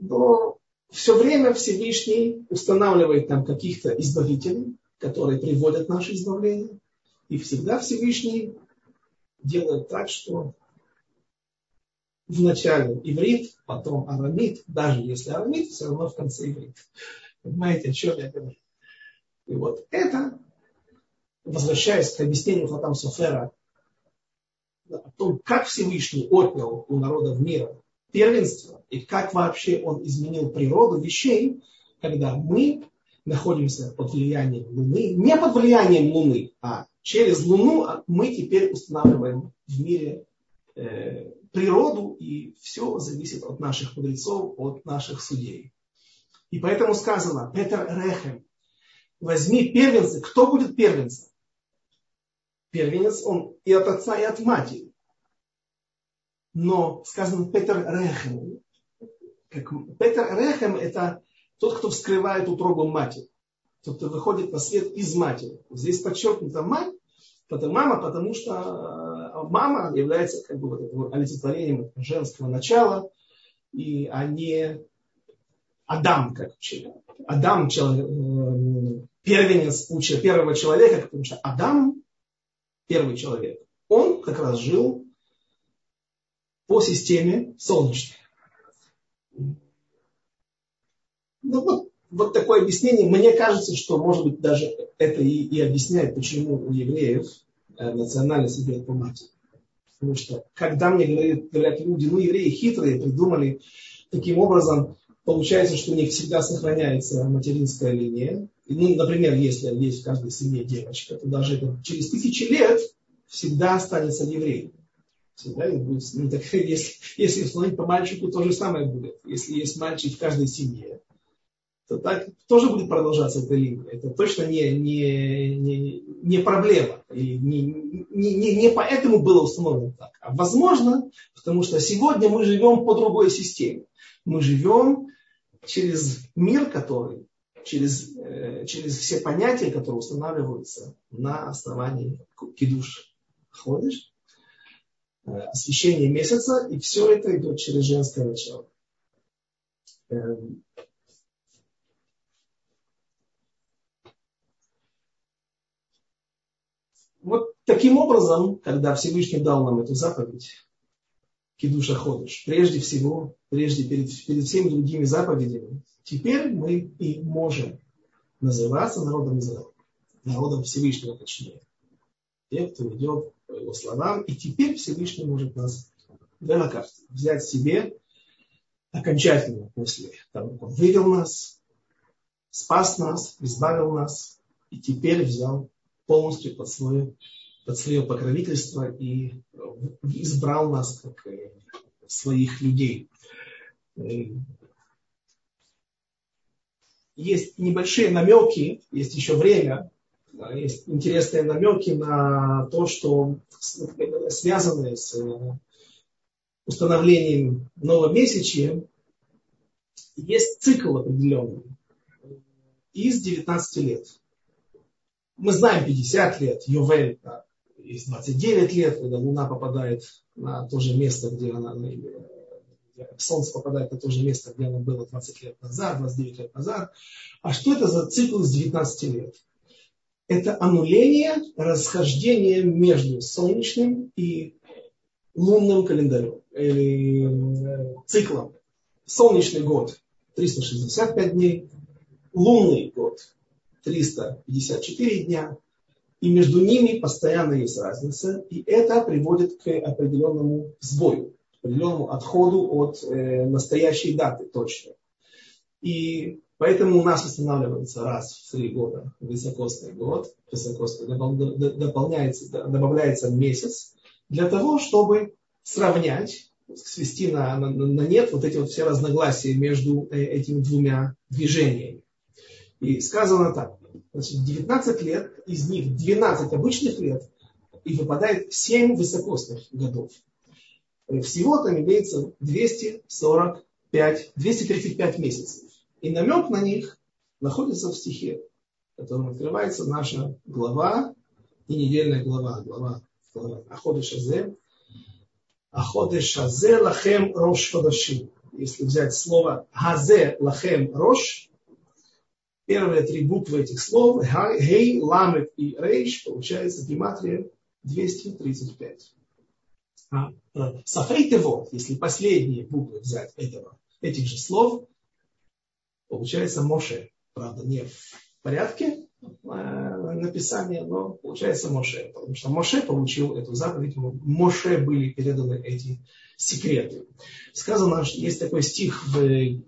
но все время Всевышний устанавливает там каких-то избавителей, которые приводят наше избавление. И всегда Всевышний делает так, что вначале иврит, потом арамит, даже если арамит, все равно в конце иврит. Понимаете, о чем я говорю? И вот это, возвращаясь к объяснению Хатам Софера о том, как Всевышний отнял у народов мира первенство и как вообще он изменил природу вещей, когда мы находимся под влиянием Луны. Не под влиянием Луны, а через Луну мы теперь устанавливаем в мире э, природу, и все зависит от наших мудрецов, от наших судей. И поэтому сказано, Петр Рехем, возьми первенца. Кто будет первенцем? Первенец он и от отца, и от матери. Но сказано Петр Рехем. Как, Петр Рехем это тот, кто вскрывает утробу матери. Тот, кто выходит на свет из матери. Здесь подчеркнута мать, это мама, потому что э, мама является как бы вот олицетворением женского начала, и а не Адам, как Адам, человек, э, первенец уча первого человека, потому что Адам, первый человек, он как раз жил по системе солнечной. Ну вот, вот такое объяснение. Мне кажется, что, может быть, даже это и, и объясняет, почему у евреев э, национальность идет по матери. Потому что, когда мне говорят, говорят люди, ну, евреи хитрые, придумали таким образом, получается, что у них всегда сохраняется материнская линия. И, ну, например, если есть в каждой семье девочка, то даже это через тысячи лет всегда останется евреем. Всегда будет, ну, так, если, если установить по мальчику, то же самое будет. Если есть мальчик в каждой семье, то так тоже будет продолжаться эта линия. Это точно не, не, не, не проблема. И не, не, не, не поэтому было установлено так. А возможно, потому что сегодня мы живем по другой системе. Мы живем через мир, который, через, э, через все понятия, которые устанавливаются на основании кидуш ходишь, освещение месяца, и все это идет через женское начало. Эм, Вот таким образом, когда Всевышний дал нам эту заповедь, Кидуша ходишь, прежде всего, прежде перед, перед всеми другими заповедями, теперь мы и можем называться народом Израиля, народом Всевышнего точнее. Те, кто идет его словам, и теперь Всевышний может нас взять себе окончательно после того, как он вывел нас, спас нас, избавил нас, и теперь взял полностью под свое, под свое покровительство и избрал нас как э, своих людей. Э, есть небольшие намеки, есть еще время, есть интересные намеки на то, что связанные с э, установлением новомесячия, есть цикл определенный из 19 лет мы знаем 50 лет, Йовель, да, есть 29 лет, когда Луна попадает на то же место, где она, Солнце попадает на то же место, где оно было 20 лет назад, 29 лет назад. А что это за цикл из 19 лет? Это аннуление расхождения между солнечным и лунным календарем, или э, циклом. Солнечный год 365 дней, лунный год 354 дня, и между ними постоянно есть разница, и это приводит к определенному сбою, определенному отходу от э, настоящей даты точно. И поэтому у нас устанавливается раз в три года высокосный год, высокосный дополняется, добавляется месяц, для того, чтобы сравнять, свести на, на, на нет вот эти вот все разногласия между э, этими двумя движениями. И сказано так, значит, 19 лет, из них 12 обычных лет, и выпадает 7 высокосных годов. Всего там имеется 245, 235 месяцев. И намек на них находится в стихе, которым открывается наша глава, и недельная глава, глава, глава Аходы Шазе. Аходы Шазе лахем рош ходашим. Если взять слово Хазе лахем рош, Первые три буквы этих слов, Хей, Ламет и Рейш, получается гематрия 235. А, э, Сафейтево, если последние буквы взять этого, этих же слов, получается Моше. Правда, не в порядке э, написания, но получается Моше. Потому что Моше получил эту заповедь, Моше были переданы эти секреты. Сказано, что есть такой стих в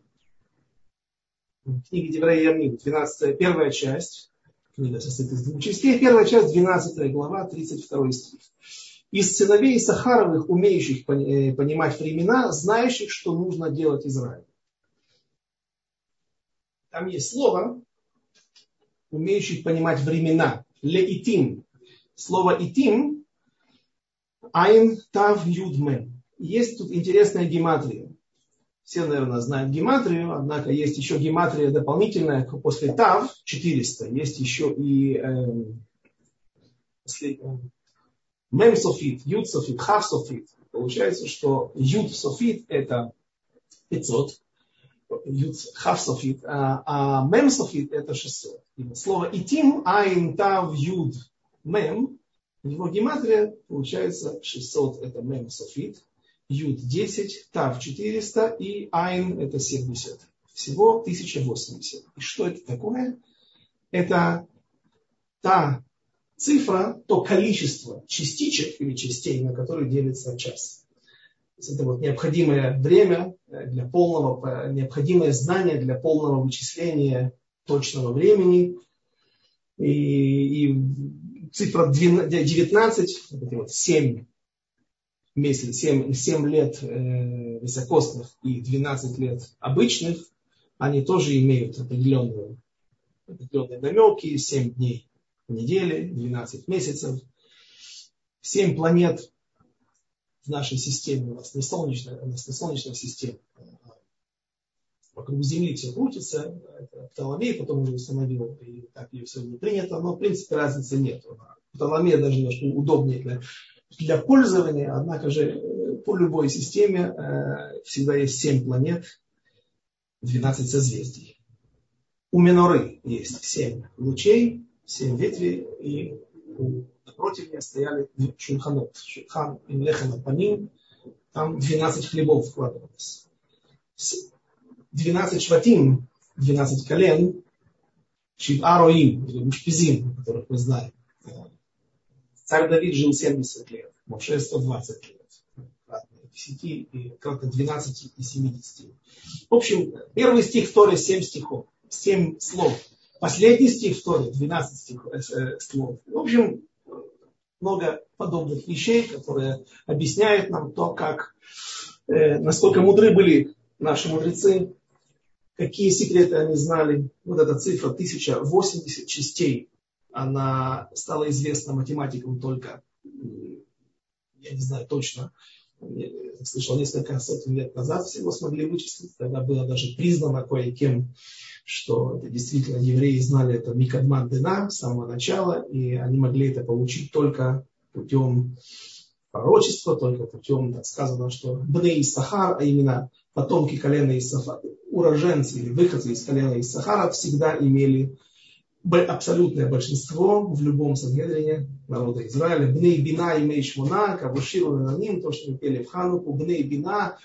книги Деврея Ярмин, 12, первая часть, книга состоит из двух частей, первая часть, 12 глава, 32 стих. Из сыновей Сахаровых, умеющих э, понимать времена, знающих, что нужно делать Израиль. Там есть слово, умеющих понимать времена. Леитим. Слово итим, айн тав юдмен. Есть тут интересная гематрия. Все, наверное, знают гематрию, однако есть еще гематрия дополнительная после тав, 400. Есть еще и э, мем софит, юд софит, хав софит. Получается, что юд софит это 500, юд хав софит, а, а мем софит это 600. И слово итим, айн, тав, юд, мем, его гематрия получается 600 это мем софит, Юд 10, Тав 400 и Айн это 70. Всего 1080. И что это такое? Это та цифра, то количество частичек или частей, на которые делится час. Это вот необходимое время для полного, необходимое знание для полного вычисления точного времени. И, и цифра 19, вот 7 месяц, 7, 7 лет э, високосных и 12 лет обычных, они тоже имеют определенные, определенные намеки, 7 дней в неделе, 12 месяцев, 7 планет в нашей системе, у нас не солнечная, у нас не солнечная система, вокруг Земли все крутится, это Птоломей потом уже установил, и так ее сегодня принято, но в принципе разницы нет. Птоломей даже немножко удобнее для для пользования, однако же э, по любой системе э, всегда есть 7 планет, 12 созвездий. У Миноры есть 7 лучей, 7 ветвей, и напротив меня стояли шульханот. Шульхан и лехана паним, там 12 хлебов вкладывалось. 12 шватим, 12 колен, Шивароим, или Мушпизим, которых мы знаем. Царь Давид жил 70 лет, Моше 120 лет. Кратно 10 и кратно 12 и 70. В общем, первый стих Торы 7 стихов, 7 слов. Последний стих в Торе 12 стих, э, слов. В общем, много подобных вещей, которые объясняют нам то, как, э, насколько мудры были наши мудрецы, какие секреты они знали. Вот эта цифра 1080 частей она стала известна математикам только, я не знаю точно, слышал несколько сотен лет назад всего смогли вычислить. Тогда было даже признано кое-кем, что это действительно евреи знали это Микадман Дена с самого начала, и они могли это получить только путем пророчества, только путем, так сказано, что Бней Сахар, а именно потомки колена Иссахара, уроженцы или выходцы из колена Иссахара всегда имели абсолютное большинство в любом Сангедрине народа Израиля. Бней Бина и Мейшмуна, Кавуширу Наним, то, что мы пели в Хануку, Бней Бина,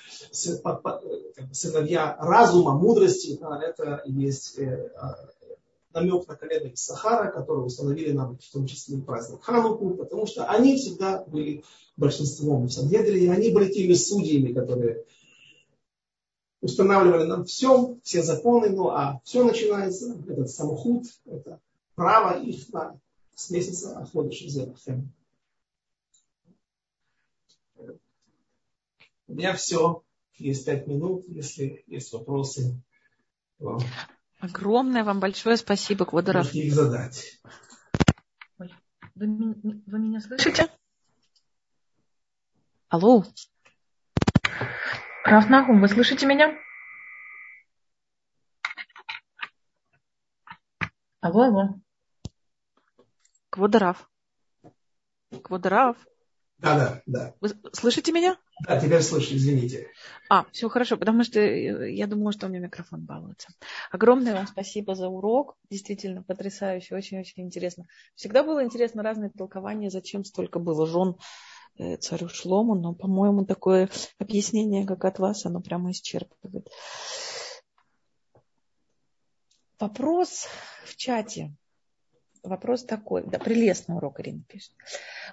сыновья разума, мудрости, это есть э, а, намек на колено Сахара, который установили нам в том числе и праздник Хануку, потому что они всегда были большинством в Сангедрине, они были теми судьями, которые устанавливали нам все, все законы, ну а все начинается, этот самохуд, это право их на с месяца Ахода Шизерахем. У меня все. Есть пять минут, если есть вопросы. То... Огромное вам большое спасибо, Квадоров. Можете их задать. Вы, вы меня слышите? Алло. Рафнахум, вы слышите меня? Алло, алло. Квадраф. Квадраф. Да, да, да. Вы слышите меня? Да, теперь слышу, извините. А, все хорошо, потому что я думала, что у меня микрофон балуется. Огромное вам спасибо за урок. Действительно потрясающе, очень-очень интересно. Всегда было интересно разные толкования, зачем столько было жен Э, царю Шлому, но, по-моему, такое объяснение, как от вас, оно прямо исчерпывает. Вопрос в чате. Вопрос такой, да, прелестный урок Ирина пишет.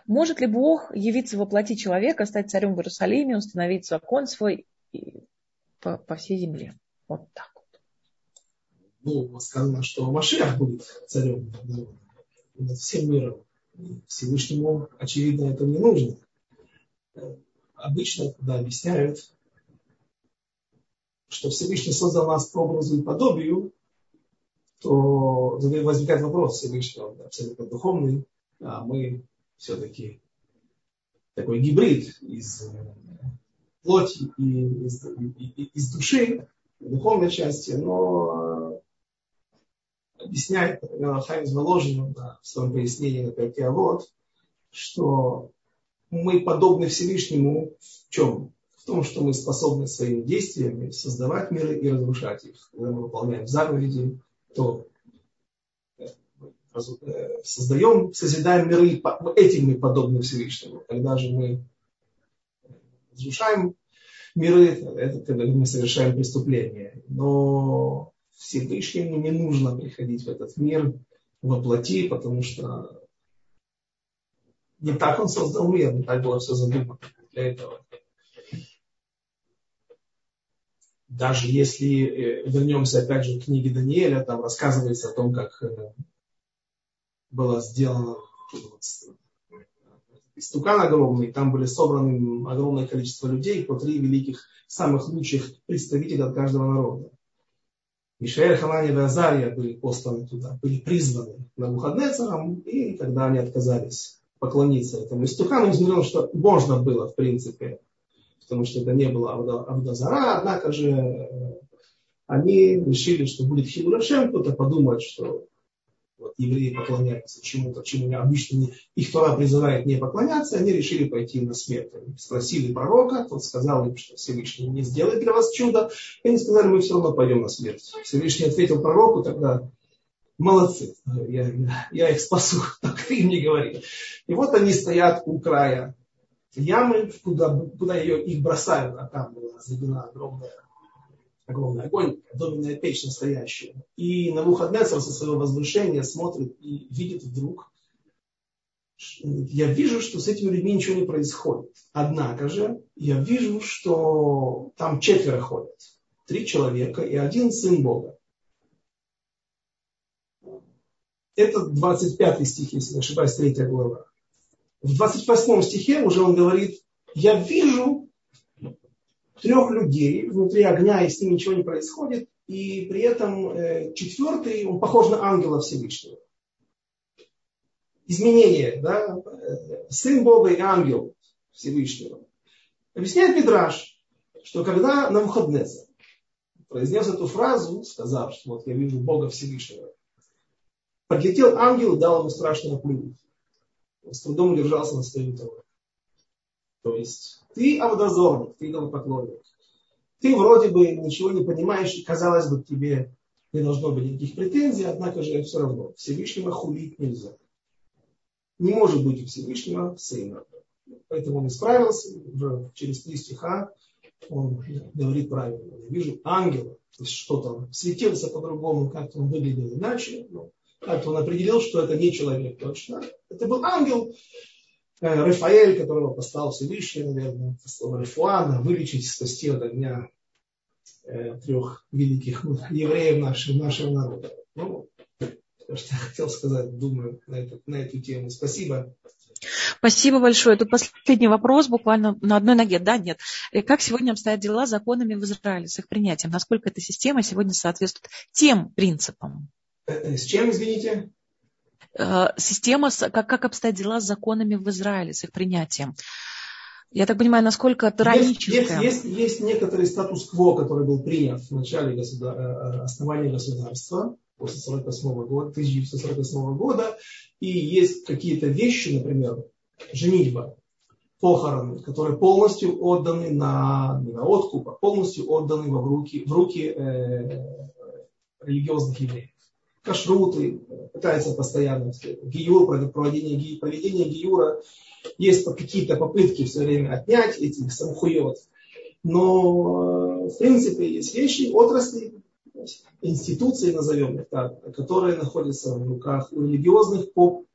Может ли Бог явиться воплоти человека, стать царем в Иерусалиме, установить закон свой по, по всей земле? Вот так вот. ну, сказано, что Машиах будет царем над всем миром. Всевышнему, очевидно, это не нужно. Обычно, когда объясняют, что Всевышний создал нас по образу и подобию, то возникает вопрос Всевышнего, абсолютно духовный, а мы все-таки такой гибрид из э, плоти и из, и, из души, духовной части, но э, объясняет Хайм Воложин да, в своем пояснении на Перке вот, что мы подобны Всевышнему в чем? В том, что мы способны своими действиями создавать миры и разрушать их. Когда мы выполняем заповеди, то э, создаем, созидаем миры, этим мы подобны Всевышнему. Когда же мы разрушаем миры, это когда мы совершаем преступление. Но Всевышнему не нужно приходить в этот мир воплоти, потому что не так он создал мир, не так было все задумано для этого. Даже если э, вернемся опять же к книге Даниэля, там рассказывается о том, как э, было сделано истукан огромный, там были собраны огромное количество людей, по три великих, самых лучших представителей от каждого народа. Мишаэль, Ханани и Азария были посланы туда, были призваны на Навуходнецером, и когда они отказались поклониться этому истукану, несмотря на что можно было, в принципе, потому что это не было Абдазара, однако же э, они решили, что будет Хилурашем, кто-то подумает, что вот, евреи поклоняются чему-то, чему обычно не, их Тора призывает не поклоняться, они решили пойти на смерть. Они спросили пророка, тот сказал им, что Всевышний не сделает для вас чудо, и они сказали, мы все равно пойдем на смерть. Всевышний ответил пророку тогда, молодцы, я, я, их спасу, так ты им не говори. И вот они стоят у края ямы, куда, куда ее, их бросают, а там была разведена огромная огромный огонь, доменная печь настоящая. И на Навуходнецер со своего возвышения смотрит и видит вдруг, я вижу, что с этими людьми ничего не происходит. Однако же я вижу, что там четверо ходят. Три человека и один сын Бога. Это 25 стих, если не ошибаюсь, 3 глава. В 28 стихе уже он говорит, я вижу, трех людей внутри огня, и с ними ничего не происходит. И при этом э, четвертый, он похож на ангела Всевышнего. Изменение, да, э, сын Бога и ангел Всевышнего. Объясняет Мидраш, что когда на Навуходнецер произнес эту фразу, сказав, что вот я вижу Бога Всевышнего, подлетел ангел и дал ему страшную плюнуть. Он с трудом удержался на своем того. То есть ты авдозорник, ты идолопоклонник. Ты вроде бы ничего не понимаешь, и казалось бы, тебе не должно быть никаких претензий, однако же все равно Всевышнего хулить нельзя. Не может быть у Всевышнего сына. Поэтому он исправился, уже через три стиха он говорит правильно. Я вижу ангела, то есть что-то светился по-другому, как-то он выглядел иначе, но как-то он определил, что это не человек точно. Это был ангел, Э, Рафаэль, которого послал Всевышний, наверное, послал Рафуана, вылечить, спасти от огня э, трех великих евреев нашего, нашего народа. Ну, то, что я хотел сказать, думаю, на эту, на эту тему. Спасибо. Спасибо большое. Тут последний вопрос, буквально на одной ноге. Да, нет. Э, как сегодня обстоят дела с законами в Израиле, с их принятием? Насколько эта система сегодня соответствует тем принципам? С чем, извините? Э, система, как, как обстоят дела с законами в Израиле, с их принятием. Я так понимаю, насколько тираническая. Есть, есть, есть, есть некоторый статус-кво, который был принят в начале государ... Э, э, основания государства после 48 года, 1948 года, и есть какие-то вещи, например, женитьба, похороны, которые полностью отданы на, не на откуп, а полностью отданы в руки, в руки э, религиозных евреев кашруты, пытается постоянно, гиюр, проведение, проведение гиюра, есть какие-то попытки все время отнять этих самхует, но в принципе есть вещи, отрасли, институции, назовем их так, которые находятся в руках у религиозных поп,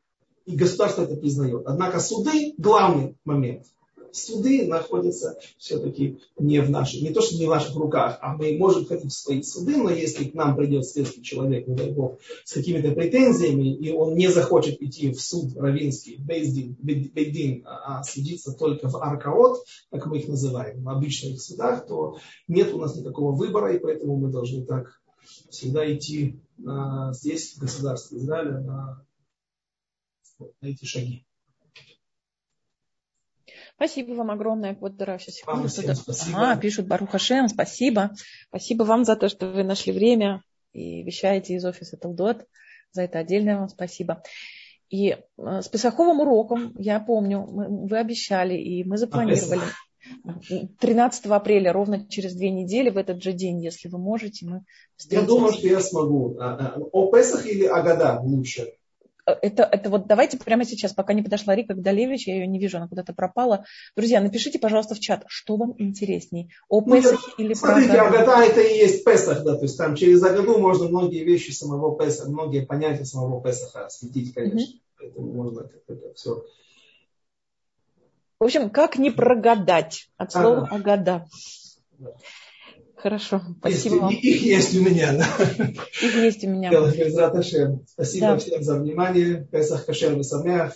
и государство это признает. Однако суды, главный момент, суды находятся все-таки не в наших, не то, что не в наших руках, а мы можем в свои суды, но если к нам придет следующий человек, не дай бог, с какими-то претензиями, и он не захочет идти в суд равинский, бейдин, бейдин а, а судиться только в аркаот, как мы их называем, в обычных судах, то нет у нас никакого выбора, и поэтому мы должны так всегда идти а, здесь, в государстве Израиля, на, на эти шаги. Спасибо вам огромное, вот. Сейчас секунду. Ага, пишут Баруха Шем, спасибо. Спасибо вам за то, что вы нашли время и вещаете из офиса Талдот. За это отдельное вам спасибо. И э, с Песаховым уроком, я помню, мы, вы обещали, и мы запланировали. 13 апреля, ровно через две недели, в этот же день, если вы можете, мы встретимся. Я думаю, что я смогу. А, а, о Песах или о года лучше? Это, это вот давайте прямо сейчас, пока не подошла Рика Гдалевич, я ее не вижу, она куда-то пропала. Друзья, напишите, пожалуйста, в чат, что вам интересней, о ну, Песахе или Смотрите, про Агада это и есть Песах, да, то есть там через Агаду можно многие вещи самого Песаха, многие понятия самого Песаха осветить, конечно. Mm-hmm. Поэтому можно это все. В общем, как не прогадать от слова ага. Агада. Да. Хорошо, спасибо вам. Их есть у меня, да. Их есть у меня. Спасибо да. всем за внимание. Песах Кашер Весамях.